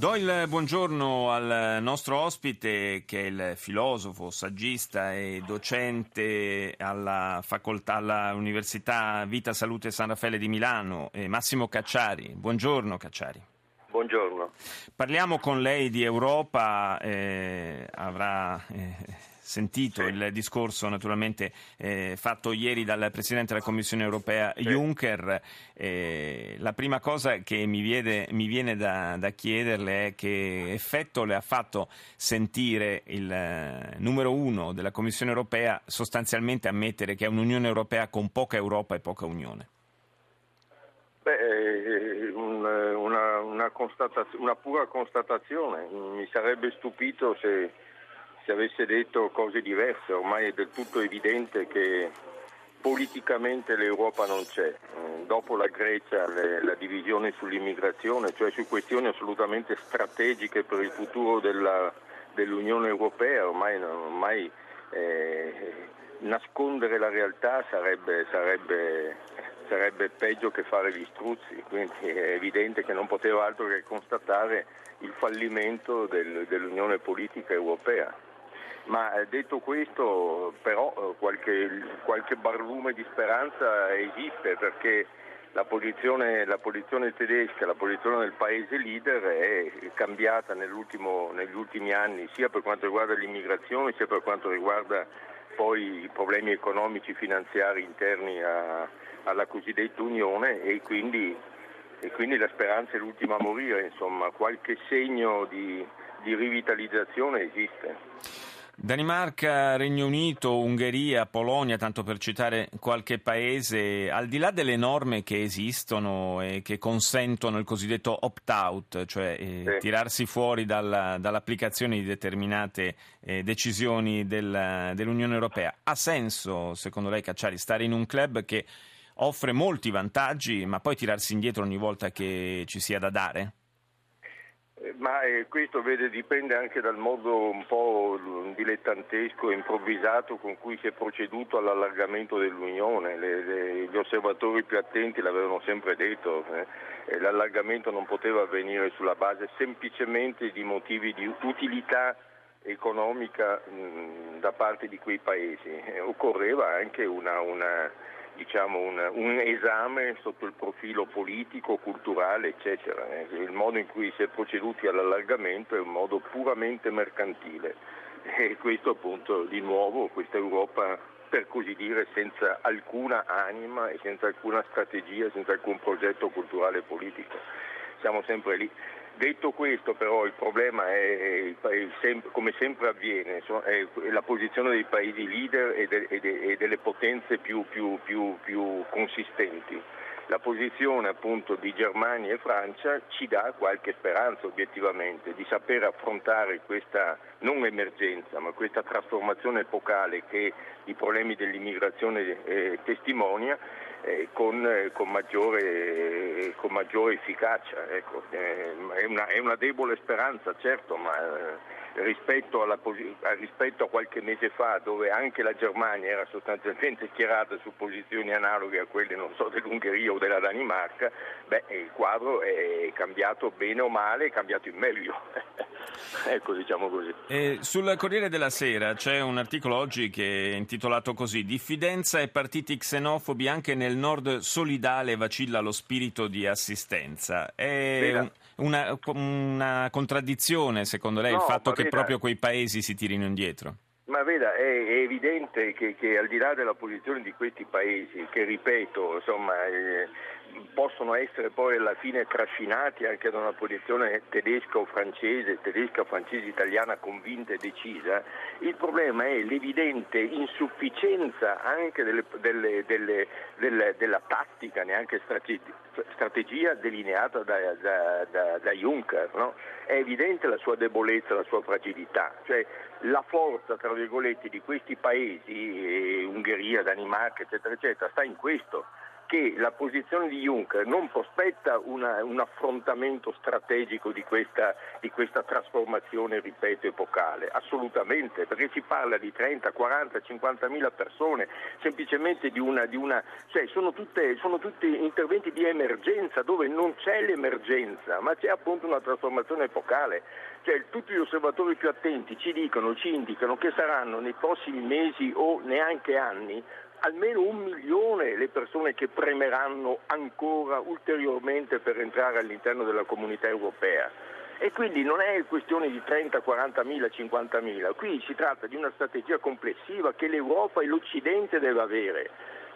Do il buongiorno al nostro ospite che è il filosofo, saggista e docente alla facoltà, all'Università Vita Salute San Raffaele di Milano, Massimo Cacciari. Buongiorno Cacciari. Buongiorno. Parliamo con lei di Europa, eh, avrà... Eh, sentito il discorso naturalmente eh, fatto ieri dal Presidente della Commissione europea sì. Juncker. Eh, la prima cosa che mi viene, mi viene da, da, chiederle è che effetto le ha fatto sentire il eh, numero uno della Commissione europea sostanzialmente ammettere che è un'Unione europea con poca Europa e poca Unione. Beh, eh, una, una, una, una pura constatazione. Mi sarebbe stupito se se avesse detto cose diverse, ormai è del tutto evidente che politicamente l'Europa non c'è. Eh, dopo la Grecia le, la divisione sull'immigrazione, cioè su questioni assolutamente strategiche per il futuro della, dell'Unione Europea, ormai, ormai eh, nascondere la realtà sarebbe, sarebbe, sarebbe, peggio che fare gli struzzi, quindi è evidente che non poteva altro che constatare il fallimento del, dell'Unione politica europea. Ma eh, detto questo, però eh, qualche, qualche barlume di speranza esiste perché la posizione, la posizione, tedesca, la posizione del paese leader è cambiata negli ultimi anni sia per quanto riguarda l'immigrazione sia per quanto riguarda poi i problemi economici finanziari interni a, alla cosiddetta Unione e quindi, e quindi, la speranza è l'ultima a morire, insomma qualche segno di, di rivitalizzazione esiste. Danimarca, Regno Unito, Ungheria, Polonia, tanto per citare qualche paese, al di là delle norme che esistono e che consentono il cosiddetto opt-out, cioè eh, sì. tirarsi fuori dalla, dall'applicazione di determinate eh, decisioni del, dell'Unione Europea, ha senso, secondo lei, Cacciari, stare in un club che offre molti vantaggi, ma poi tirarsi indietro ogni volta che ci sia da dare? Ma eh, questo vede, dipende anche dal modo un po' dilettantesco e improvvisato con cui si è proceduto all'allargamento dell'Unione. Le, le, gli osservatori più attenti l'avevano sempre detto, eh, l'allargamento non poteva avvenire sulla base semplicemente di motivi di utilità economica mh, da parte di quei paesi. Eh, occorreva anche una, una diciamo, un, un, esame sotto il profilo politico, culturale, eccetera. Eh, il modo in cui si è proceduti all'allargamento è un modo puramente mercantile e questo appunto di nuovo, questa Europa per così dire senza alcuna anima e senza alcuna strategia, senza alcun progetto culturale e politico. Siamo sempre lì. Detto questo però il problema è, come sempre avviene, la posizione dei paesi leader e, de, de, delle potenze più, più, più, più, consistenti. La posizione appunto di Germania e Francia ci dà qualche speranza obiettivamente di saper affrontare questa non emergenza ma questa trasformazione epocale che i problemi dell'immigrazione eh, testimonia con, eh, con, maggiore, con, maggiore, efficacia. Ecco. Eh, è, una, è, una, debole speranza, certo, ma eh, rispetto, alla, rispetto, a qualche mese fa, dove anche la Germania era sostanzialmente schierata su posizioni analoghe a quelle so, dell'Ungheria o della Danimarca, beh, il quadro è cambiato bene o male, è cambiato in meglio. ecco, diciamo così. E sul Corriere della Sera c'è un articolo oggi che è intitolato così Diffidenza e partiti xenofobi anche nel nord solidale vacilla lo spirito di assistenza. È una, una, contraddizione secondo lei no, il fatto che veda, proprio quei paesi si tirino indietro? Ma veda, è, è evidente che, che, al di là della posizione di questi paesi, che ripeto, insomma, eh, possono essere poi alla fine trascinati anche da una posizione tedesca o francese, tedesca, francese, italiana convinta e decisa, il problema è l'evidente insufficienza anche delle, delle, delle, della tattica, neanche strategia delineata da, da, da, da Juncker. No? È evidente la sua debolezza, la sua fragilità, cioè la forza di questi paesi, eh, Ungheria, Danimarca, eccetera, eccetera, sta in questo che la posizione di Juncker non prospetta una, un affrontamento strategico di questa, di questa, trasformazione, ripeto, epocale, assolutamente, perché si parla di 30, 40, 50 mila persone, semplicemente di una, di una cioè sono, tutte, sono tutti interventi di emergenza dove non c'è l'emergenza, ma c'è appunto una trasformazione epocale. Cioè, tutti gli osservatori più attenti ci dicono, ci indicano che saranno nei prossimi mesi o neanche anni almeno un milione le persone che premeranno ancora ulteriormente per entrare all'interno della comunità europea. E quindi non è questione di 30, 40 mila, 50 mila, qui si tratta di una strategia complessiva che l'Europa e l'Occidente deve avere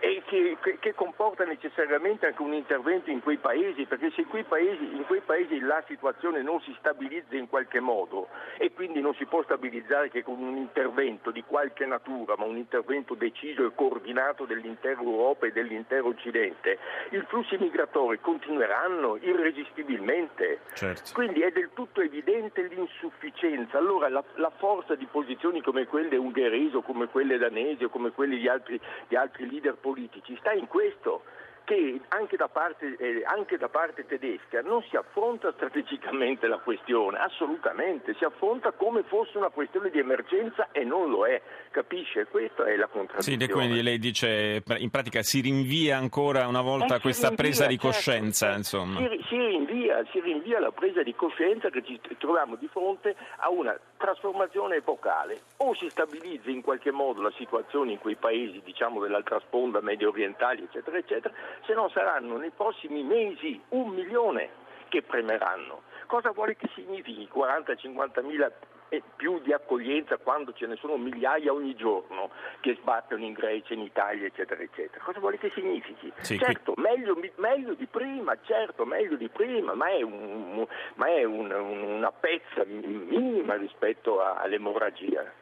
e che, che, comporta necessariamente anche un intervento in quei paesi, perché se quei paesi, in quei paesi la situazione non si stabilizza in qualche modo e quindi non si può stabilizzare che con un intervento di qualche natura, ma un intervento deciso e coordinato dell'intera Europa e dell'intero Occidente, i flussi migratori continueranno irresistibilmente. Certo. Quindi è del tutto evidente l'insufficienza. Allora la, la forza di posizioni come quelle ungheresi o come quelle danesi o come quelle di altri, di altri leader politici politici sta in questo che anche da, parte, eh, anche da, parte, tedesca non si affronta strategicamente la questione, assolutamente, si affronta come fosse una questione di emergenza e non lo è, capisce? Questa è la contraddizione. Sì, quindi lei dice in pratica si rinvia ancora una volta eh, questa rinvia, presa di certo, coscienza, certo, insomma. Si, si, rinvia, si rinvia la presa di coscienza che ci troviamo di fronte a una trasformazione epocale. O si stabilizza in qualche modo la situazione in quei paesi, diciamo, dell'altra sponda medio orientali, eccetera, eccetera, se no saranno nei prossimi mesi un milione che premeranno. Cosa vuole che significhi 40-50 mila e più di accoglienza quando ce ne sono migliaia ogni giorno che sbattono in Grecia, in Italia, eccetera, eccetera. Cosa vuole che significhi? Sì, certo, qui... meglio, meglio, di prima, certo, meglio di prima, ma è, un, ma è un, una pezza minima rispetto all'emorragia.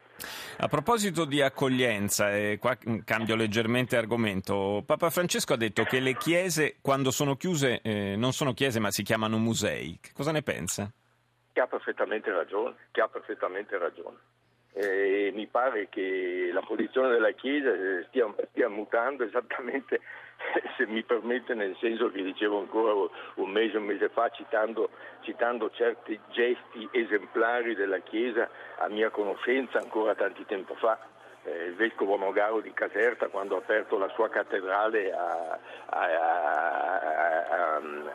A proposito di accoglienza, e qua cambio leggermente argomento, Papa Francesco ha detto che le chiese quando sono chiuse eh, non sono chiese ma si chiamano musei. Che cosa ne pensa? Che ha perfettamente ragione, ha perfettamente ragione. Eh, mi pare che la posizione della Chiesa stia, stia mutando esattamente se mi permette, nel senso che dicevo ancora un mese, un mese fa, citando, citando certi gesti esemplari della Chiesa a mia conoscenza ancora tanti tempo fa. Eh, il vescovo Nogaro di Caserta quando ha aperto la sua cattedrale a, a,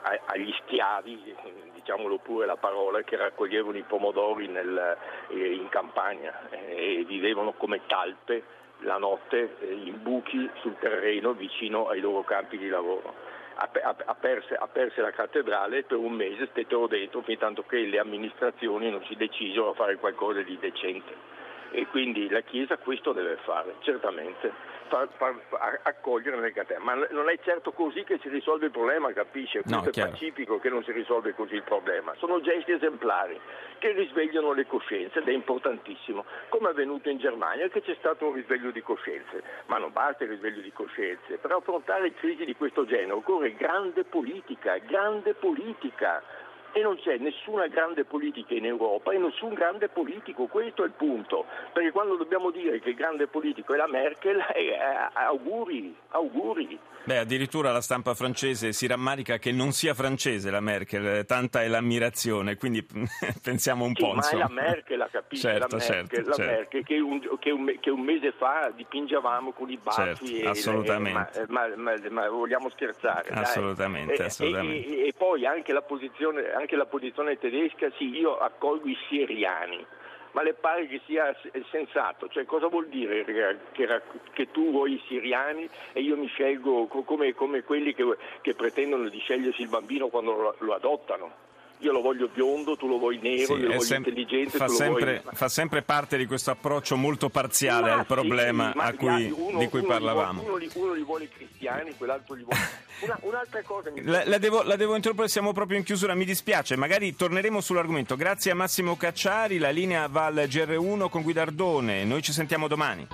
a, agli schiavi, diciamolo pure la parola, che raccoglievano i pomodori nel, eh, in campagna eh, e vivevano come talpe la notte in buchi sul terreno vicino ai loro campi di lavoro. Aperse, aperse la cattedrale e per un mese stettero dentro fin tanto che le amministrazioni non si decisero a fare qualcosa di decente e quindi la Chiesa questo deve fare, certamente, far, far, accogliere nel catena. Ma non è certo così che si risolve il problema, capisce? Questo no, è chiaro. pacifico che non si risolve così il problema. Sono gesti esemplari che risvegliano le coscienze ed è importantissimo, come è avvenuto in Germania che c'è stato un risveglio di coscienze, ma non basta il risveglio di coscienze, per affrontare crisi di questo genere occorre grande politica, grande politica e non c'è nessuna grande politica in Europa e nessun grande politico, questo è il punto, perché quando dobbiamo dire che il grande politico è la Merkel, eh, eh, auguri, auguri. Beh, addirittura la stampa francese si rammarica che non sia francese la Merkel, tanta è l'ammirazione, quindi pensiamo un sì, po'. Ma insomma. è la Merkel, la capisci? Certo, la Merkel, certo, la certo. Merkel che, un, che, un, che, un, mese fa dipingevamo con i baffi certo, e, assolutamente. E, ma, ma, ma, ma, vogliamo scherzare. Assolutamente, assolutamente. E, e, poi anche la posizione anche la posizione tedesca, sì, io accolgo i siriani, ma le pare che sia sensato? Cioè, cosa vuol dire che, che, tu vuoi i siriani e io mi scelgo come, come quelli che, che, pretendono di scegliersi il bambino quando lo, lo adottano? Io lo voglio biondo, tu lo vuoi nero, sì, io lo voglio sem- intelligente, fa sempre, vuoi... fa sempre, parte di questo approccio molto parziale ma al problema sì, cui, uno, di cui uno parlavamo. Uno li, uno li, vuole cristiani, quell'altro li vuole... Una, un'altra cosa... Mi... La, la, devo, la devo interrompere, siamo proprio in chiusura, mi dispiace, magari torneremo sull'argomento. Grazie a Massimo Cacciari, la linea va al GR1 con Guidardone, noi ci sentiamo domani.